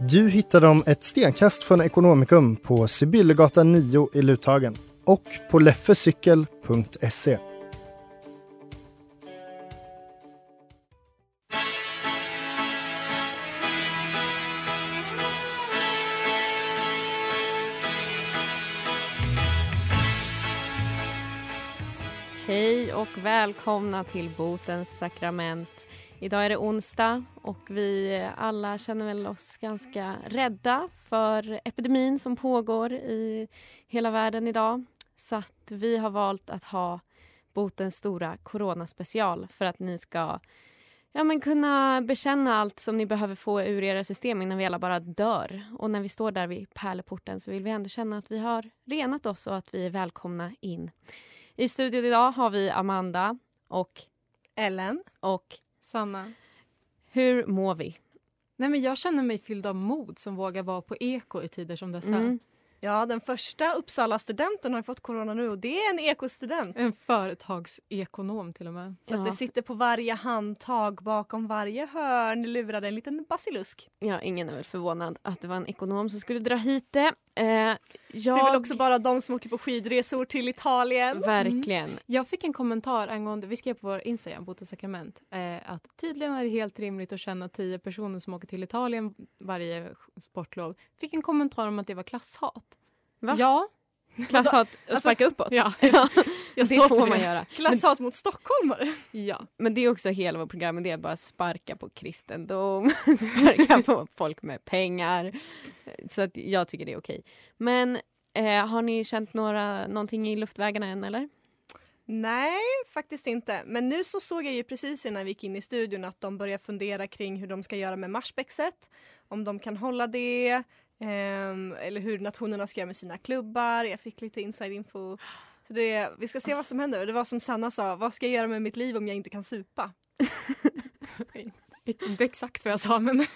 Du hittar dem ett stenkast från Ekonomikum på Sibyllegatan 9 i Luthagen och på leffecykel.se. Hej och välkomna till Botens sakrament. Idag är det onsdag och vi alla känner väl oss ganska rädda för epidemin som pågår i hela världen idag. Så att vi har valt att ha Botens stora coronaspecial för att ni ska ja, men kunna bekänna allt som ni behöver få ur era system innan vi alla bara dör. Och när vi står där vid pärleporten så vill vi ändå känna att vi har renat oss och att vi är välkomna in. I studion idag har vi Amanda och Ellen och Sanna. Hur mår vi? Nej, men jag känner mig fylld av mod som vågar vara på eko i tider som dessa. Mm. Ja, den första Uppsala-studenten har fått corona nu och det är en ekostudent. En företagsekonom till och med. Så att det sitter på varje handtag, bakom varje hörn lurade en liten basilusk. Ja, ingen är väl förvånad att det var en ekonom som skulle dra hit det. Eh, jag... Det är väl också bara de som åker på skidresor till Italien. Verkligen. Mm. Jag fick en kommentar angående, vi skrev på vår Instagram, Botes sakrament, eh, att tydligen är det helt rimligt att känna tio personer som åker till Italien varje sportlov. Fick en kommentar om att det var klasshat. Va? Ja. Klasshat och sparka uppåt? Ja, ja. jag det får man det. göra. Klasshat mot stockholmare. Ja. Men det är också hela vårt program, det är bara sparka på kristendom, sparka på folk med pengar. Så att jag tycker det är okej. Men eh, har ni känt några, någonting i luftvägarna än eller? Nej, faktiskt inte. Men nu så såg jag ju precis innan vi gick in i studion att de börjar fundera kring hur de ska göra med Marsbäckset. Om de kan hålla det, ehm, eller hur nationerna ska göra med sina klubbar. Jag fick lite inside info. Så det, vi ska se vad som händer. Det var som Sanna sa, vad ska jag göra med mitt liv om jag inte kan supa? Inte exakt vad jag sa, men,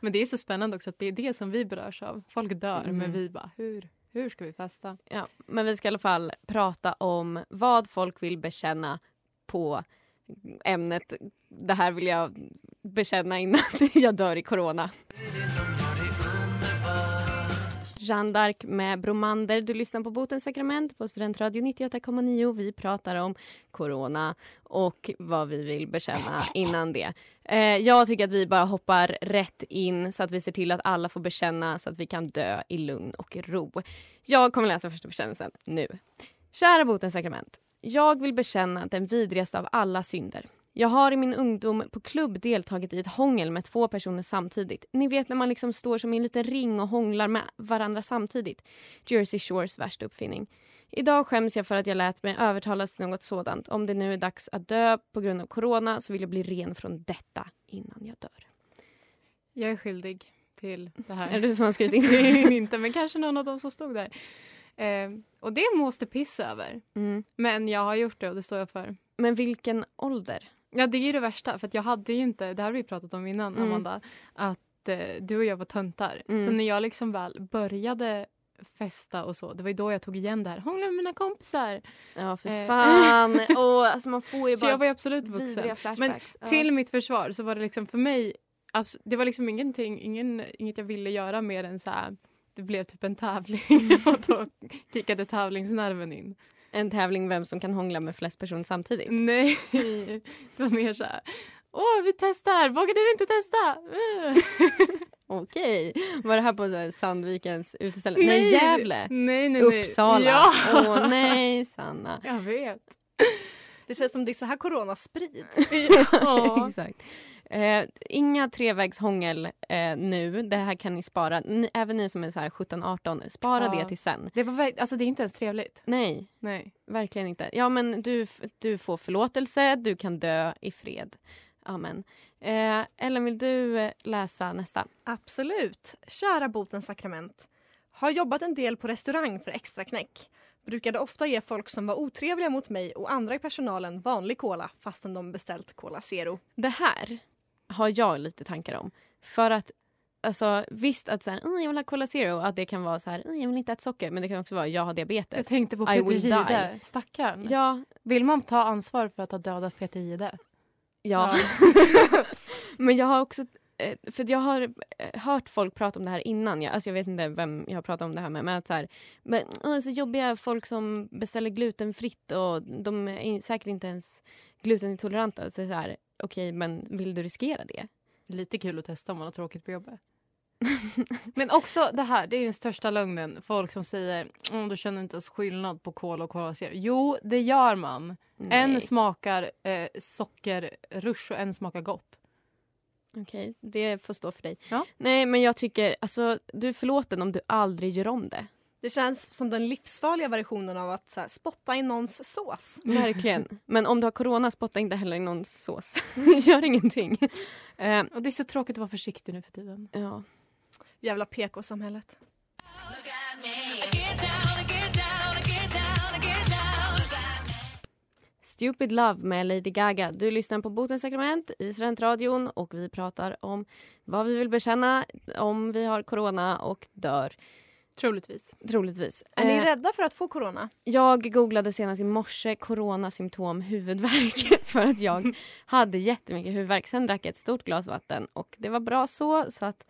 men det är så spännande också att det är det som vi berörs av. Folk dör, Mm. men vi bara, hur, hur ska vi festa? Ja, men vi ska i alla fall prata om vad folk vill bekänna på ämnet det här vill jag bekänna innan jag dör i corona. Jeanne d'Arc med Bromander. Du lyssnar på Botens sakrament på Studentradio 98,9. Vi pratar om corona och vad vi vill bekänna innan det. Eh, jag tycker att vi bara hoppar rätt in så att vi ser till att alla får bekänna så att vi kan dö i lugn och ro. Jag kommer läsa första bekännelsen nu. Kära Botens sakrament. Jag vill bekänna den vidrigaste av alla synder. Jag har i min ungdom på klubb deltagit i ett hångel med två personer samtidigt. Ni vet när man liksom står som i en liten ring och hånglar med varandra samtidigt. Jersey Shores värsta uppfinning. Idag skäms jag för att jag lät mig övertalas till något sådant. Om det nu är dags att dö på grund av corona så vill jag bli ren från detta innan jag dör. Jag är skyldig till det här. Är det du som har skrivit in det? inte, men kanske någon av dem som stod där. Eh, och det måste pissa över. Mm. Men jag har gjort det och det står jag för. Men vilken ålder? Ja, det är ju det värsta. För att jag hade ju inte, det här har vi pratat om innan, Mm. Amanda, att eh, du och jag var töntar. Mm. Så när jag liksom väl började festa och så, det var ju då jag tog igen det här. Hångla med mina kompisar. Ja, för Eh. fan. och, alltså, man får ju Så bara jag var ju absolut vuxen. Men. Ja. till mitt försvar så var det liksom för mig, det var liksom ingenting, ingen, inget jag ville göra mer än så här, det blev typ en tävling och då kickade tävlingsnerven in. En tävling vem som kan hångla med flest personer samtidigt. Nej, det var mer så här, åh vi testar, vågar du inte testa? Okej. Var det här på så här Sandvikens uteställe? Nej, Gävle. Nej, nej, nej. Uppsala. Ja. Åh nej, Sanna. Jag vet. Det känns som det är så här corona sprids. Ja. Exakt. Eh, inga trevägshångel eh, nu. Det här kan ni spara. Ni, även ni som är så här 17-18, spara Ja. det till sen. Det, var, alltså, det är inte ens trevligt. Nej, Nej. verkligen inte. Ja, men du, du får förlåtelse, du kan dö i fred. Amen. Eh, Ellen, vill du eh, läsa nästa? Absolut. Kära botens sakrament. Har jobbat en del på restaurang för extra knäck. Brukade ofta ge folk som var otrevliga mot mig och andra i personalen vanlig cola fastän de beställt Cola Zero. Det här har jag lite tankar om. För att alltså, visst att så här, "Åh, jag vill ha Cola Zero, att det kan vara så här, "Åh, jag vill inte äta socker, men det kan också vara jag har diabetes. Jag tänkte på Peter Gide. Stackarn. Ja, Vill man ta ansvar för att ha dödat Peter Gide? ja. men jag har också eh, för jag har eh, hört folk prata om det här innan. Jag, alltså jag vet inte vem jag har pratat om det här med. Men att så, här, men, så jobbiga folk som beställer glutenfritt och de är säkert inte ens glutenintoleranta. Så så här, okej, men vill du riskera det? Lite kul att testa om man har tråkigt på jobbet. Men också det här, det är den största lögnen. Folk som säger mm, du känner inte ens skillnad på cola och cola zero. Jo, det gör man. En Nej. smakar eh, sockerrush och en smakar gott. Okej, det får stå för dig. Ja. Nej, men jag tycker, alltså du är förlåten om du aldrig gör om det. Det känns som den livsfarliga versionen av att så här, spotta i någons sås. Verkligen. Men om du har corona, spotta inte heller i någons sås. Gör ingenting. Eh, Och det är så tråkigt att vara försiktig nu för tiden. ja. Jävla PK-samhället. Stupid Love med Lady Gaga. Du lyssnar på Botens sakrament i Studentradion och vi pratar om vad vi vill bekänna om vi har corona och dör. Troligtvis. Troligtvis. Är ni Eh, rädda för att få corona? Jag googlade senast i morse coronasymptom huvudvärk för att jag hade jättemycket huvudvärk. Sen drack jag ett stort glas vatten och det var bra så. så att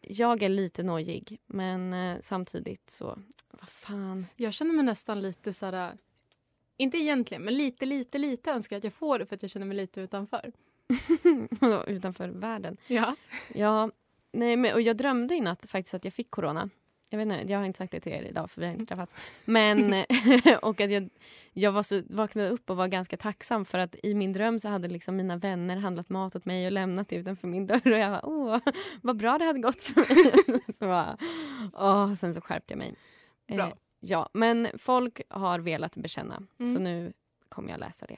Jag är lite nojig men eh, samtidigt så, vad fan. Jag känner mig nästan lite så här... Inte egentligen, men lite, lite, lite önskar jag att jag får det för att jag känner mig lite utanför. Utanför världen. Ja. Ja, nej, men, och jag drömde i natt faktiskt att jag fick corona. Jag vet inte, jag har inte sagt det till er idag för vi har inte träffats. Men, och att jag, jag var så, vaknade upp och var ganska tacksam för att i min dröm så hade liksom mina vänner handlat mat åt mig och lämnat det utanför min dörr och jag var åh, vad bra det hade gått för mig. så bara, åh, sen så skärpte jag mig. Bra. Eh, ja, men folk har velat bekänna så Mm. nu kommer jag läsa det.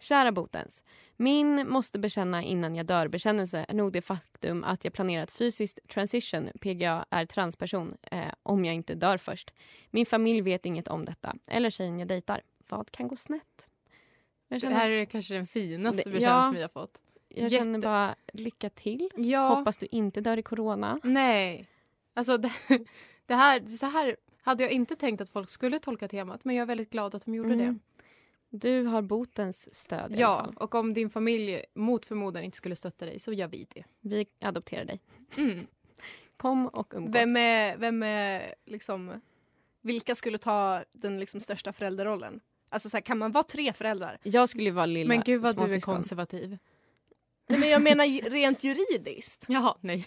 Kära Botens. Min måste bekänna innan jag dör bekännelse är nog det faktum att jag planerat fysiskt transition, PGA, är transperson, eh, om jag inte dör först. Min familj vet inget om detta, eller tjejen jag dejtar. Vad kan gå snett? Jag Det känner, här är kanske den finaste Det- bekännelsen ja. vi har fått. jag känner jätte- bara lycka till. Ja. Hoppas du inte dör i corona. Nej. Alltså det, det här, så här hade jag inte tänkt att folk skulle tolka temat men jag är väldigt glad att de gjorde Mm. Du har botens stöd i alla Ja, fall. och om din familj mot förmodan inte skulle stötta dig så gör vi det. Vi adopterar dig. Mm. Kom och umgås. Vem är, vem är liksom, vilka skulle ta den liksom största föräldrarollen? Alltså så här, kan man vara tre föräldrar? Jag skulle ju vara lilla Men gud vad du är småsyskon. konservativ. Nej, men jag menar ju- rent juridiskt. Jaha, nej.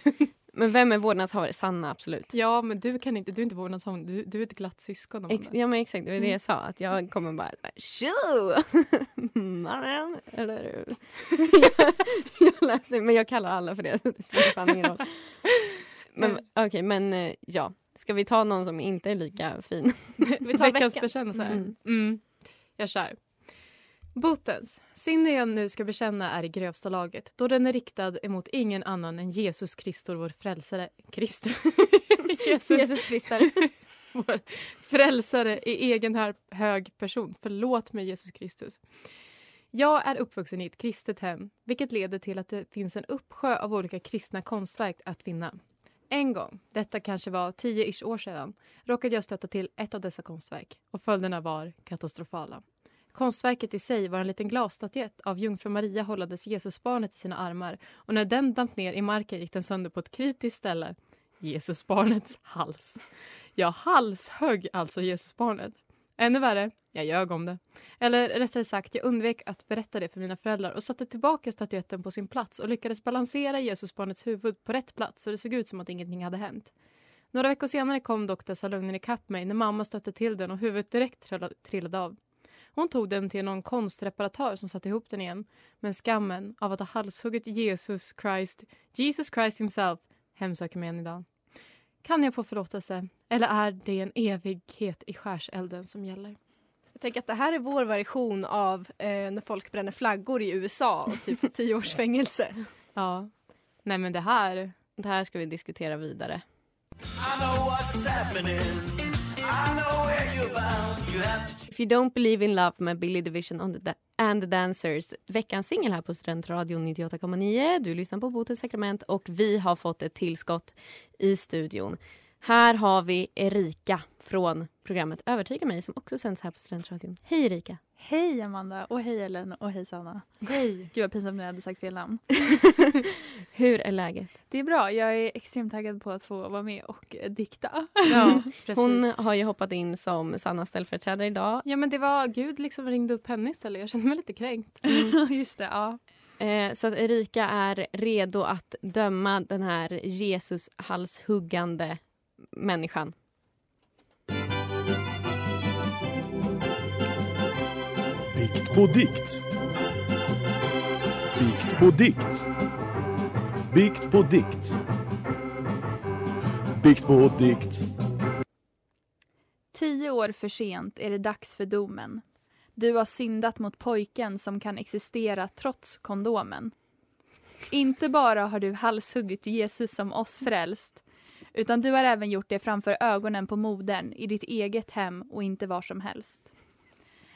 Men vem är vårdnadshavare? Sanna, absolut. Ja, men du kan inte, du är inte vårdnadshavare, du, du är ett glatt syskon. Ex- ja men exakt, det var det Mm. jag sa. Att jag kommer bara tjo! Marianne, Eller jag, jag läste, men jag kallar alla för det så det spelar fan ingen roll. Men okej, men eh, ja. Ska vi ta någon som inte är lika fin? Vi tar veckans bekännelse. Mm. Mm. Jag kör. Botens. Synden jag nu ska bekänna är i grövsta laget då den är riktad emot ingen annan än Jesus Kristus, vår frälsare. Kristus. Jesus, Jesus Kristus. vår frälsare i egen här hög person. Förlåt mig, Jesus Kristus. Jag är uppvuxen i ett kristet hem vilket leder till att det finns en uppsjö av olika kristna konstverk att finna. En gång, detta kanske var 10-ish år sedan, råkade jag stöta till ett av dessa konstverk och följderna var katastrofala. Konstverket i sig var en liten glasstatyett av jungfru Maria hållandes Jesusbarnet i sina armar och när den damp ner i marken gick den sönder på ett kritiskt ställe. Jesusbarnets hals. Jag halshögg alltså Jesusbarnet. Ännu värre, jag ljög om det. Eller rättare sagt, jag undvek att berätta det för mina föräldrar och satte tillbaka statyetten på sin plats och lyckades balansera Jesusbarnets huvud på rätt plats så det såg ut som att ingenting hade hänt. Några veckor senare kom dock dessa lögner ikapp mig när mamma stötte till den och huvudet direkt trillade- trillade av. Hon tog den till någon konstreparatör som satte ihop den igen. Men skammen av att ha halshuggit Jesus Christ, Jesus Christ himself, hemsöker mig än idag. Kan jag få förlåtelse? Eller är det en evighet i skärselden som gäller? Jag tänker att det här är vår version av eh, när folk bränner flaggor i USA och typ får tio års fängelse. Ja. Nej men det här... Det här ska vi diskutera vidare. If you don't believe in love med Billy Division on the da- and the Dancers. Veckans singel här på Studentradion 98,9. Du lyssnar på Botens sakrament och vi har fått ett tillskott i studion. Här har vi Erika från programmet Övertyga mig som också sänds här på Studentradion. Hej Erika! Hej Amanda och hej Ellen och hej Sanna. Hej! Gud vad pinsamt när jag hade sagt fel namn. Hur är läget? Det är bra, jag är extremt taggad på att få vara med och eh, dikta. Ja, precis. Hon har ju hoppat in som Sannas ställföreträdare idag. Ja men det var Gud liksom ringde upp henne istället. Jag kände mig lite kränkt. Just det, ja. Eh, så att Erika är redo att döma den här Jesus-halshuggande människan. Bikt på dikt. Bikt på dikt. Bikt på dikt. Bikt på dikt. Tio år för sent är det dags för domen. Du har syndat mot pojken som kan existera trots kondomen. Inte bara har du halshuggit Jesus som oss frälst, utan du har även gjort det framför ögonen på modern i ditt eget hem och inte var som helst.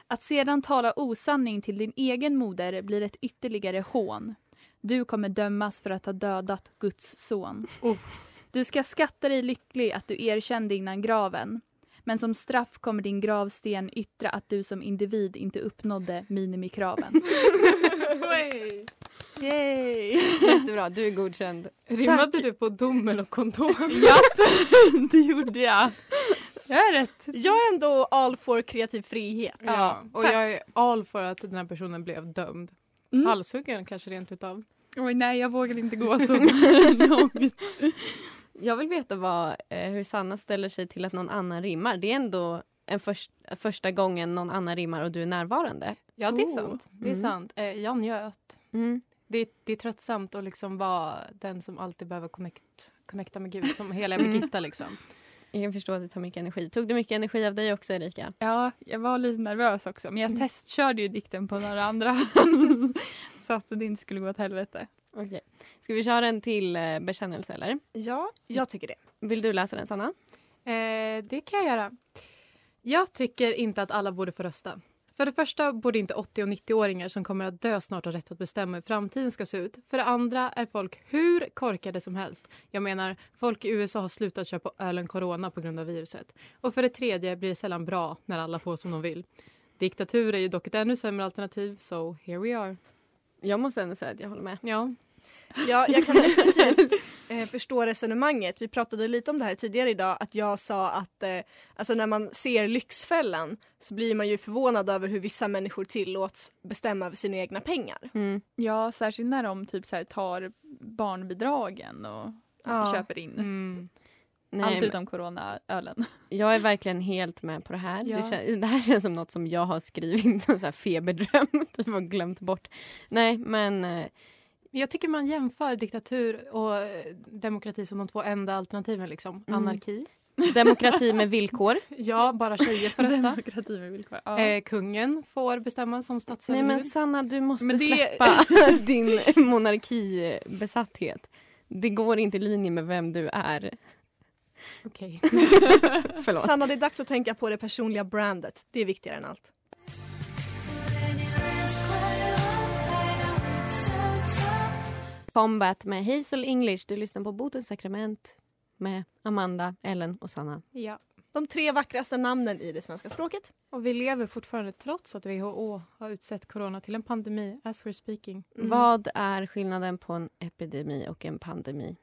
Att sedan tala osanning till din egen moder blir ett ytterligare hån. Du kommer dömas för att ha dödat Guds son. Du ska skatta dig lycklig att du erkände innan graven. Men som straff kommer din gravsten yttra att du som individ inte uppnådde minimikraven. Yay! Jättebra, du är godkänd. Rimmade du på domen och kondom? ja, det gjorde jag. Jag är rätt. Jag är ändå all for kreativ frihet. Ja, och Tack. jag är all för att den här personen blev dömd. Mm. Halshuggen kanske rent utav. Oj, nej, jag vågar inte gå så långt. Jag vill veta vad, eh, hur Sanna ställer sig till att någon annan rimmar. Det är ändå en först, första gången någon annan rimmar och du är närvarande. Ja, det är Oh. sant. Det är Mm. sant. Eh, jag njöt. Mm. Det är, det är tröttsamt att liksom vara den som alltid behöver connect, connecta med Gud, som hela Mm. Birgitta. Liksom. Jag kan förstå att det tar mycket energi. Tog det mycket energi av dig också Erika? Ja, jag var lite nervös också, men jag testkörde ju dikten på några andra. så att det inte skulle gå åt helvete. Okej. Ska vi köra en till eh, bekännelse eller? Ja, jag tycker det. Vill du läsa den Sanna? Eh, det kan jag göra. Jag tycker inte att alla borde få rösta. För det första borde inte 80 och 90-åringar som kommer att dö snart ha rätt att bestämma hur framtiden ska se ut. För det andra är folk hur korkade som helst. Jag menar, folk i USA har slutat köpa ölen Corona på grund av viruset. Och för det tredje blir det sällan bra när alla får som de vill. Diktatur är ju dock ett ännu sämre alternativ, so here we are. Jag måste ändå säga att jag håller med. Ja, Ja, jag kan eh, förstå resonemanget. Vi pratade lite om det här tidigare idag, att jag sa att eh, alltså när man ser Lyxfällan så blir man ju förvånad över hur vissa människor tillåts bestämma över sina egna pengar. Mm. Ja, särskilt när de typ så här tar barnbidragen och Ja. köper in. mm. Nej, Allt utom coronaölen. jag är verkligen helt med på det här. Ja. Det, kän- det här känns som något som jag har skrivit, en så här feberdröm, typ har glömt bort. Nej, men eh, Jag tycker man jämför diktatur och eh, demokrati som de två enda alternativen. Liksom. Mm. Anarki. demokrati med villkor. Ja, bara tjejer får rösta. Demokrati med villkor. Ja. Eh, kungen får bestämma som Nej statsöverhuvud. men Sanna, du måste det- släppa din monarkibesatthet. Det går inte i linje med vem du är. Okej. Förlåt. Sanna, det är dags att tänka på det personliga brandet. Det är viktigare än allt. Combat med Hazel English. Du lyssnar på Botens sakrament med Amanda, Ellen och Sanna. Ja. De tre vackraste namnen i det svenska språket. Och vi lever fortfarande trots att WHO har utsett corona till en pandemi as we're speaking. Mm. Vad är skillnaden på en epidemi och en pandemi?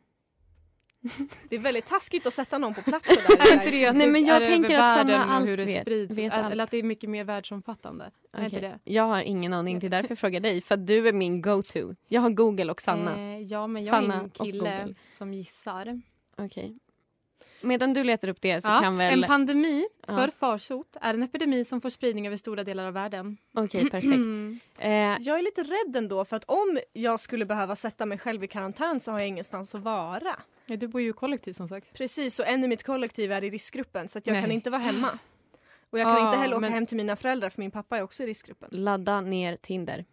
Det är väldigt taskigt att sätta någon på plats sådär. Är inte det att Nej, det men jag är tänker över att och allt hur det vet- sprids? vet Eller allt. att det är mycket mer världsomfattande? Är inte det? Jag har ingen aning, det är därför jag frågar dig. För att du är min go-to. Jag har Google och Sanna. Eh, ja, men jag Sanna är en kille som gissar. Okej. Medan du letar upp det så Ja, kan väl... En pandemi Ja. för farsot är en epidemi som får spridning över stora delar av världen. Okej, perfekt. Mm. Eh, Jag är lite rädd ändå för att om jag skulle behöva sätta mig själv i karantän så har jag ingenstans att vara. Ja, du bor ju i kollektiv som sagt. Precis, och en i mitt kollektiv är i riskgruppen så att jag Nej. kan inte vara hemma. Och jag kan Ja, inte heller åka men- hem till mina föräldrar för min pappa är också i riskgruppen. ladda ner Tinder.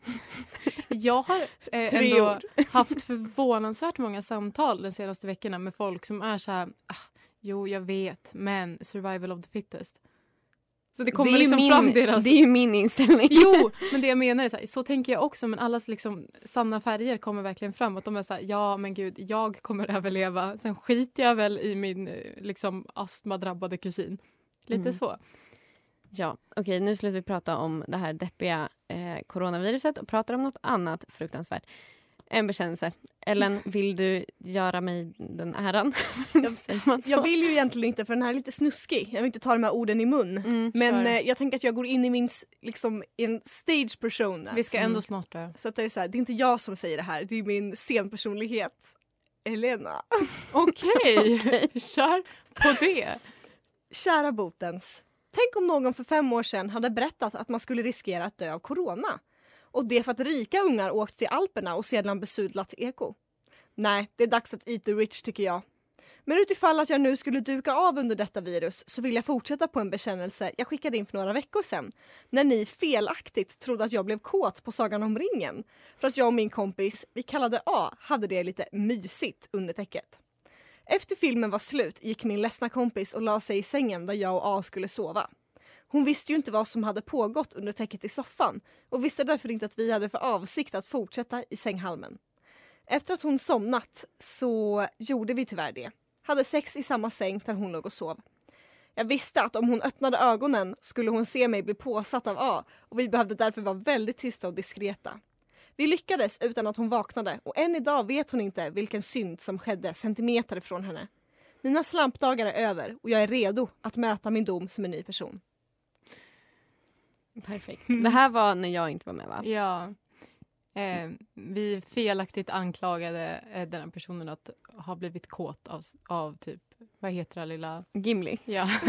Jag har eh, ändå haft förvånansvärt många samtal de senaste veckorna med folk som är så här, ah, jo jag vet, men survival of the fittest. Så det kommer det, liksom min, fram deras... det är ju min inställning. Jo, men det jag menar är så här, så tänker jag också men allas liksom sanna färger kommer verkligen fram. Att de är så här, ja men gud, jag kommer överleva. Sen skiter jag väl i min eh, liksom astmadrabbade kusin. Lite Mm. så. Ja, okej nu slutar vi prata om det här deppiga eh, coronaviruset och pratar om något annat fruktansvärt. En bekännelse. Ellen, vill du göra mig den äran? Så? Jag vill ju egentligen inte för den här är lite snuskig. Jag vill inte ta de här orden i mun. Mm, Men eh, jag tänker att jag går in i min liksom, en stage persona. Vi ska ändå Mm. snart dö. Så att det är så här, det är inte jag som säger det här, det är min scenpersonlighet. Elena. Okej, kör på det. Kära botens. Tänk om någon för fem år sedan hade berättat att man skulle riskera att dö av corona. Och det för att rika ungar åkt till Alperna och sedan besudlat eko. Nej, det är dags att eat the rich tycker jag. Men utifall att jag nu skulle duka av under detta virus så vill jag fortsätta på en bekännelse jag skickade in för några veckor sedan. När ni felaktigt trodde att jag blev kåt på Sagan om ringen. För att jag och min kompis, vi kallade A, hade det lite mysigt under täcket. Efter filmen var slut gick min ledsna kompis och la sig i sängen där jag och A skulle sova. Hon visste ju inte vad som hade pågått under täcket i soffan och visste därför inte att vi hade för avsikt att fortsätta i sänghalmen. Efter att hon somnat så gjorde vi tyvärr det. Hade sex i samma säng där hon låg och sov. Jag visste att om hon öppnade ögonen skulle hon se mig bli påsatt av A och vi behövde därför vara väldigt tysta och diskreta. Vi lyckades utan att hon vaknade och än idag vet hon inte vilken synd som skedde centimeter ifrån henne. Mina slampdagar är över och jag är redo att möta min dom som en ny person. Perfekt. Det här var när jag inte var med va? Ja. Eh, vi felaktigt anklagade eh, den här personen att ha blivit kåt av, av typ, vad heter det lilla... Gimli. Ja.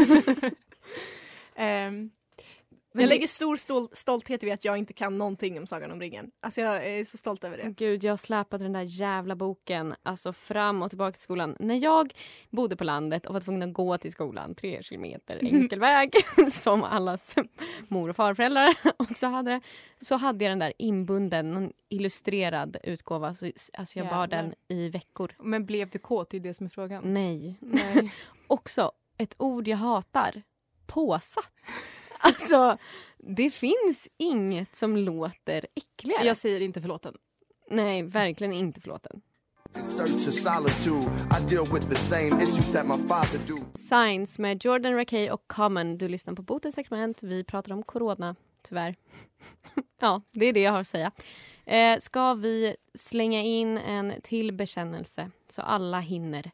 Ehm, Jag lägger stor stol- stolthet i att jag inte kan någonting om Sagan om ringen. Alltså jag är så stolt över det. Gud, jag släpade den där jävla boken alltså fram och tillbaka till skolan. När jag bodde på landet och var tvungen att gå till skolan tre kilometer enkel väg som allas mor och farföräldrar också hade det, så hade jag den där inbunden, en illustrerad utgåva. Så, alltså jag bar den i veckor. men blev du kåt? Det är det som är frågan. Nej. Nej. Också ett ord jag hatar. Påsatt. Alltså, det finns inget som låter äckligare. Jag säger inte förlåten. Nej, verkligen inte förlåten. Signs med Jordan Rakey och Common. Du lyssnar på Botens segment. Vi pratar om corona, tyvärr. ja, det är det jag har att säga. Eh, ska vi slänga in en till bekännelse så alla hinner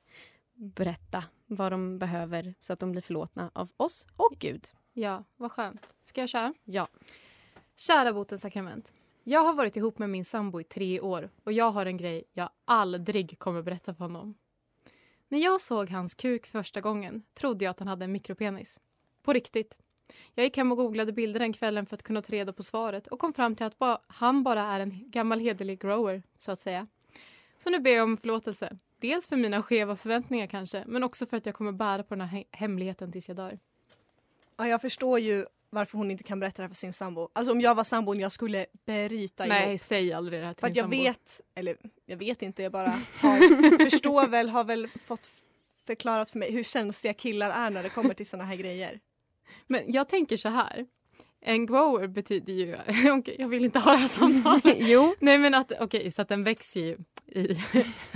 berätta vad de behöver så att de blir förlåtna av oss och Gud. Ja, vad skönt. Ska jag köra? Ja. Kära botens sakrament. Jag har varit ihop med min sambo i tre år och jag har en grej jag aldrig kommer berätta för honom. När jag såg hans kuk första gången trodde jag att han hade en mikropenis. På riktigt. Jag gick hem och googlade bilder den kvällen för att kunna ta reda på svaret och kom fram till att ba- han bara är en gammal hederlig grower, så att säga. Så nu ber jag om förlåtelse. Dels för mina skeva förväntningar kanske, men också för att jag kommer bära på den här he- hemligheten tills jag dör. Ja, jag förstår ju varför hon inte kan berätta det här för sin sambo. Alltså om jag var sambon jag skulle bryta Nej, ihop. säg aldrig det här till För din jag sambo. vet, eller jag vet inte, jag bara har, förstår väl, har väl fått förklarat för mig hur känsliga killar är när det kommer till såna här grejer. Men jag tänker så här. En grower betyder ju... Okej, jag vill inte ha det här samtalet. jo. Nej, men att okej, så att den växer ju i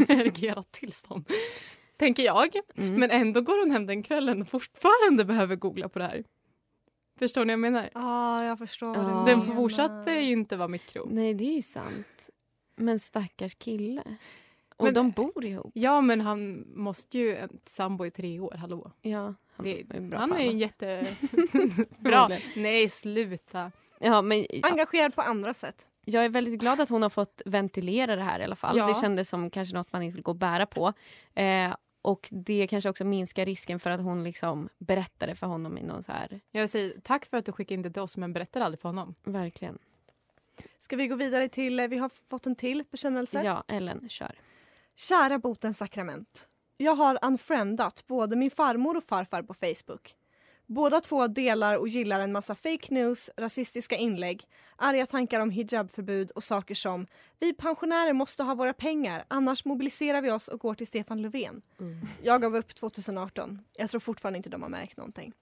erigerat tillstånd. Tänker jag. Mm. Men ändå går hon hem den kvällen och fortfarande behöver googla på det här. Förstår ni vad jag menar? Ja, ah, jag förstår Ja. du Den menar. fortsatte ju inte vara mikro. Nej, det är ju sant. Men stackars kille. Och Men- de bor ihop. Ja, men han måste ju en sambo i tre år. Hallå. Ja, han Det, är bra han är ju jättebra. Nej, sluta. Ja, men Engagerad på andra sätt. jag är väldigt glad att hon har fått ventilera det här i alla fall. Ja. Det kändes som kanske något man inte vill gå och bära på. Eh, och det kanske också minskar risken för att hon liksom berättade för honom i någon så här... Jag säger tack för att du skickade in det till oss, men berättade aldrig för honom. Verkligen. Ska vi gå vidare till, eh, vi har fått en till bekännelse. Ja, Ellen, kör. Kära botens sakrament. Jag har unfriendat både min farmor och farfar på Facebook. Båda två delar och gillar en massa fake news, rasistiska inlägg, arga tankar om hijabförbud och saker som “Vi pensionärer måste ha våra pengar, annars mobiliserar vi oss och går till Stefan Löfven”. Jag gav upp 2018. Jag tror fortfarande inte de har märkt någonting.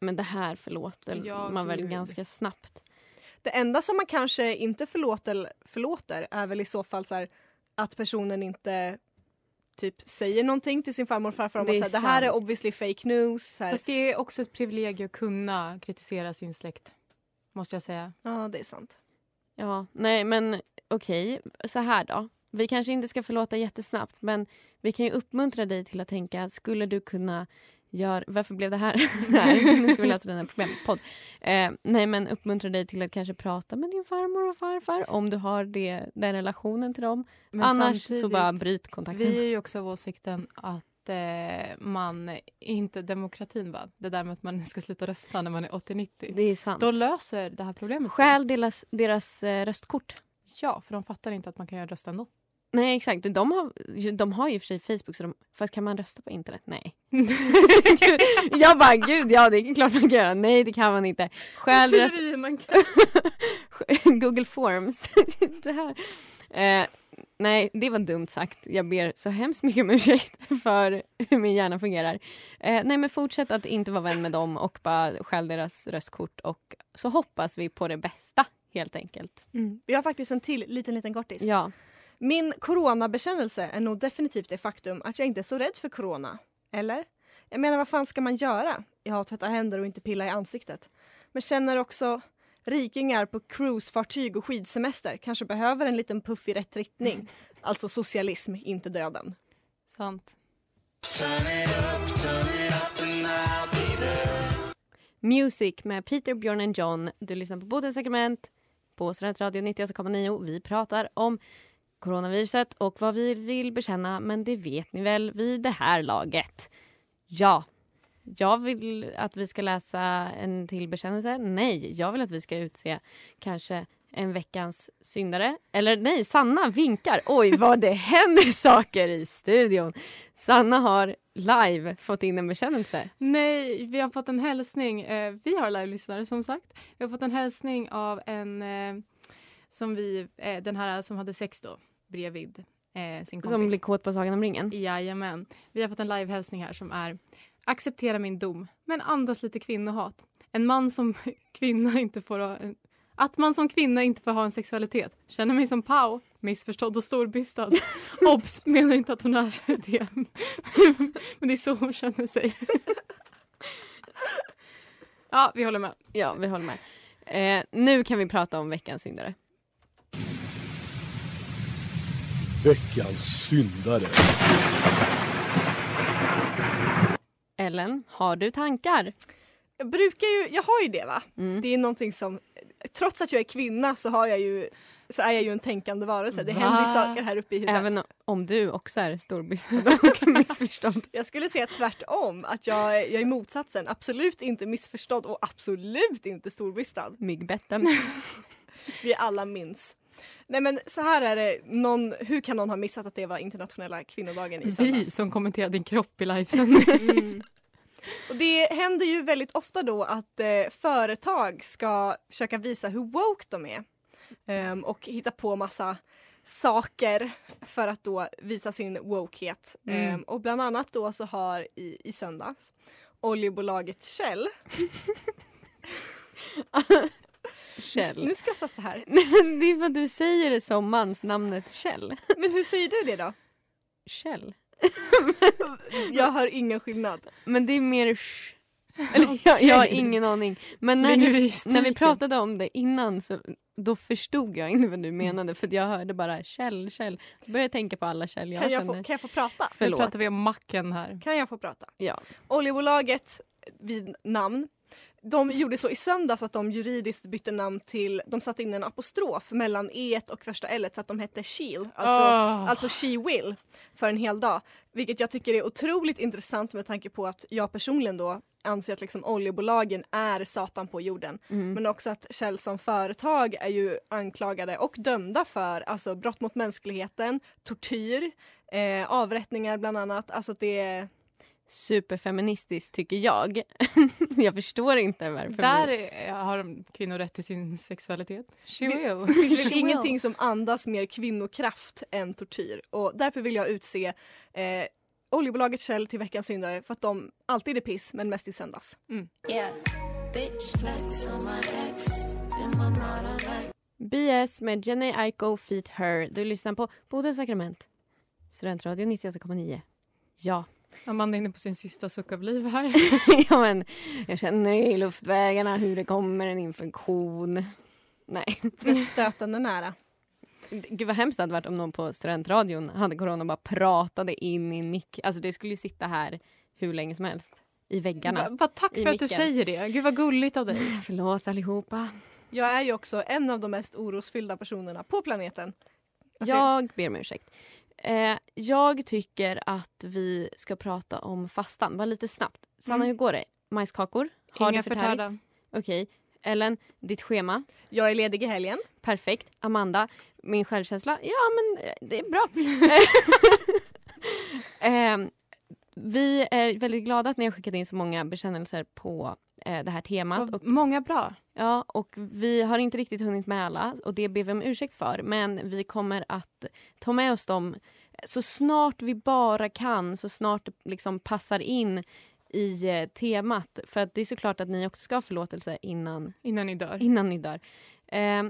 Men det här förlåter Ja, man väl ganska snabbt. Det enda som man kanske inte förlåter, förlåter är väl i så fall så här, att personen inte typ säger någonting till sin farmor och farfar om Det att här, det här är obviously fake news. Här. Fast det är också ett privilegium att kunna kritisera sin släkt. Måste jag säga. Ja, det är sant. Ja, nej men okej, så här då. Vi kanske inte ska förlåta jättesnabbt men vi kan ju uppmuntra dig till att tänka, skulle du kunna göra, varför blev det här? Nu ska vi lösa den här problempodd. Eh, nej men uppmuntra dig till att kanske prata med din farmor och farfar om du har det, den relationen till dem. Men Annars så bara bryt kontakten. Vi är ju också av åsikten att eh, man inte demokratin va? Det där med att man ska sluta rösta när man är 80-90. Det är sant. Då löser det här problemet. Stjäl deras, deras eh, röstkort. Ja, för de fattar inte att man kan göra rösta ändå. Nej exakt, de har, de har ju för sig Facebook så de, fast kan man rösta på internet? Nej. jag bara gud ja det är klart man kan göra. Nej det kan man inte. Deras Google Forms. det här. Eh, nej, det var dumt sagt. Jag ber så hemskt mycket om ursäkt för hur min hjärna fungerar. Eh, nej, men fortsätt att inte vara vän med dem och bara stjäl deras röstkort och så hoppas vi på det bästa helt enkelt. Mm. Vi har faktiskt en till liten, liten kortis. Ja. Min coronabekännelse är nog definitivt det faktum att jag inte är så rädd för corona. Eller? Jag menar, vad fan ska man göra? Jag har tvätta händer och inte pilla i ansiktet. Men känner också rikingar på cruisefartyg och skidsemester kanske behöver en liten puff i rätt riktning. Alltså socialism, inte döden. Sant. Music med Peter, Björn and John. Du lyssnar på Bodens sakrament på Studentradio 98,9. Vi pratar om coronaviruset och vad vi vill bekänna, men det vet ni väl vid det här laget. Ja, jag vill att vi ska läsa en till bekännelse. Nej, jag vill att vi ska utse kanske en veckans syndare. Eller nej, Sanna vinkar. Oj, vad det händer saker i studion. Sanna har live fått in en bekännelse. Nej, vi har fått en hälsning. Eh, vi har live-lyssnare som sagt. Vi har fått en hälsning av en eh, som vi, eh, den här som hade sex då bredvid eh, sin kompis. Som blir kåt på Sagan om ringen. Jajamän. Vi har fått en live-hälsning här som är Acceptera min dom, men andas lite kvinnohat. En man som kvinna inte får ha Att man som kvinna inte får ha en sexualitet. Känner mig som Pau, missförstådd och storbystad. Obs! Menar inte att hon är det. men det är så hon känner sig. ja, vi håller med. Ja, vi håller med. Eh, nu kan vi prata om veckans syndare. Veckans syndare. Ellen, har du tankar? Jag brukar ju, jag har ju det va. Mm. Det är någonting som, trots att jag är kvinna så har jag ju så är jag ju en tänkande varelse. Det Va? händer ju saker här uppe i huvudet. Även om du också är storbystad och missförstådd. Jag skulle säga tvärtom, att jag, är- jag är motsatsen. Absolut inte missförstådd och absolut inte storbystad. Myggbetten. Vi alla minns. Nej men så här är det, någon, hur kan någon ha missat att det var internationella kvinnodagen i Vi söndags? som kommenterar din kropp i livesändning. Mm. Och det händer ju väldigt ofta då att eh, företag ska försöka visa hur woke de är. Ehm, och hitta på massa saker för att då visa sin wokehet. Mm. Ehm, och bland annat då så har i, i söndags oljebolaget Shell. Kjell. Nu skrattas det här. Det är för att du säger det som mansnamnet Kjell. Men hur säger du det då? Kjell. Jag hör ingen skillnad. Men det är mer sh. Eller, jag, jag har ingen aning. Men när, du, när vi pratade om det innan så då förstod jag inte vad du menade för jag hörde bara Kjell, Kjell. Jag började tänka på alla Kjell jag Kan jag, känner. få, kan jag få prata? Nu Förlåt. pratar vi om macken här. Kan jag få prata? Ja. Oljebolaget vid namn. De gjorde så i söndags att de juridiskt bytte namn till, de satte in en apostrof mellan e och första l så att de hette She'll, alltså, Åh. alltså She Will, för en hel dag. Vilket jag tycker är otroligt intressant med tanke på att jag personligen då anser att liksom oljebolagen är satan på jorden. Mm. Men också att Shell som företag är ju anklagade och dömda för alltså, brott mot mänskligheten, tortyr, eh, avrättningar bland annat. Alltså det Superfeministiskt tycker jag. jag förstår inte varför. Där är, har de kvinnor rätt till sin sexualitet. She Vi- will. Det finns väl ingenting som andas mer kvinnokraft än tortyr. Och därför vill jag utse eh, oljebolaget Shell till veckans syndare för att de alltid är piss men mest i söndags. BS med Jenny Aiko Feet Her. Du lyssnar på Bodens sakrament. Studentradio 98,9. Ja. Amanda är inne på sin sista suck av liv här. ja, men jag känner i luftvägarna hur det kommer en infektion. Nej. Stötande nära. Gud vad hemskt det hade varit om någon på studentradion hade corona och bara pratade in i en mick. Alltså det skulle ju sitta här hur länge som helst. I väggarna. Va, va, tack I för att du säger det. Gud vad gulligt av dig. Förlåt allihopa. Jag är ju också en av de mest orosfyllda personerna på planeten. Alltså, Jag ber om ursäkt. Eh, jag tycker att vi ska prata om fastan, bara lite snabbt. Sanna, Mm. hur går det? Majskakor? Har Inga förtärda. Okej. Ellen, ditt schema? Jag är ledig i helgen. Perfekt. Amanda, min självkänsla? Ja, men eh, det är bra. eh, vi är väldigt glada att ni har skickat in så många bekännelser på eh, det här temat. Och många bra. Ja, och vi har inte riktigt hunnit med alla och det ber vi om ursäkt för. Men vi kommer att ta med oss dem så snart vi bara kan, så snart det liksom passar in i eh, temat. För att det är såklart att ni också ska ha förlåtelse innan, Innan ni dör. innan ni dör. Eh,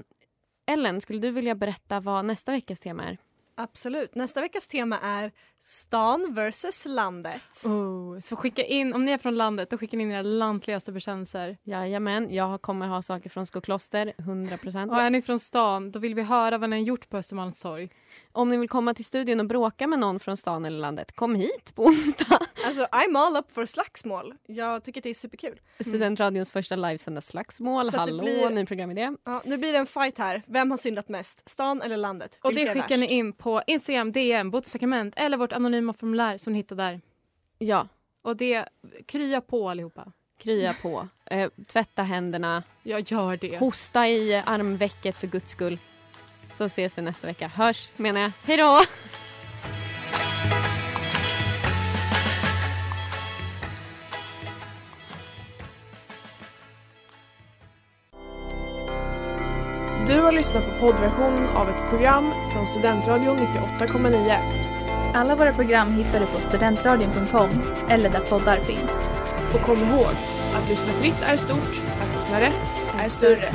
Ellen, skulle du vilja berätta vad nästa veckas tema är? Absolut. Nästa veckas tema är stan versus landet. Oh, så skicka in, om ni är från landet, då skickar ni in era lantligaste bekännelser. Jajamän, jag kommer ha saker från Skokloster, 100% Och är ni från stan, då vill vi höra vad ni har gjort på Östermalmstorg. Om ni vill komma till studion och bråka med någon från stan eller landet, kom hit på onsdag. Alltså I'm all up for slagsmål. Jag tycker att det är superkul. Studentradions första livesända slagsmål. Så Hallå, blir- ny programidé. Ja, nu blir det en fight här. Vem har syndat mest? Stan eller landet? Och Vilka det skickar ni in på Instagram, DM, Botesakrament eller vårt anonyma formulär som ni hittar där. Ja, Och det, krya på allihopa. krya på. Eh, tvätta händerna. Jag gör det. Hosta i armvecket för guds skull. Så ses vi nästa vecka. Hörs menar jag. Hej då! Du har lyssnat på poddversionen av ett program från Studentradion 98,9. Alla våra program hittar du på studentradion.com eller där poddar finns. Och kom ihåg, att lyssna fritt är stort, att lyssna rätt är större.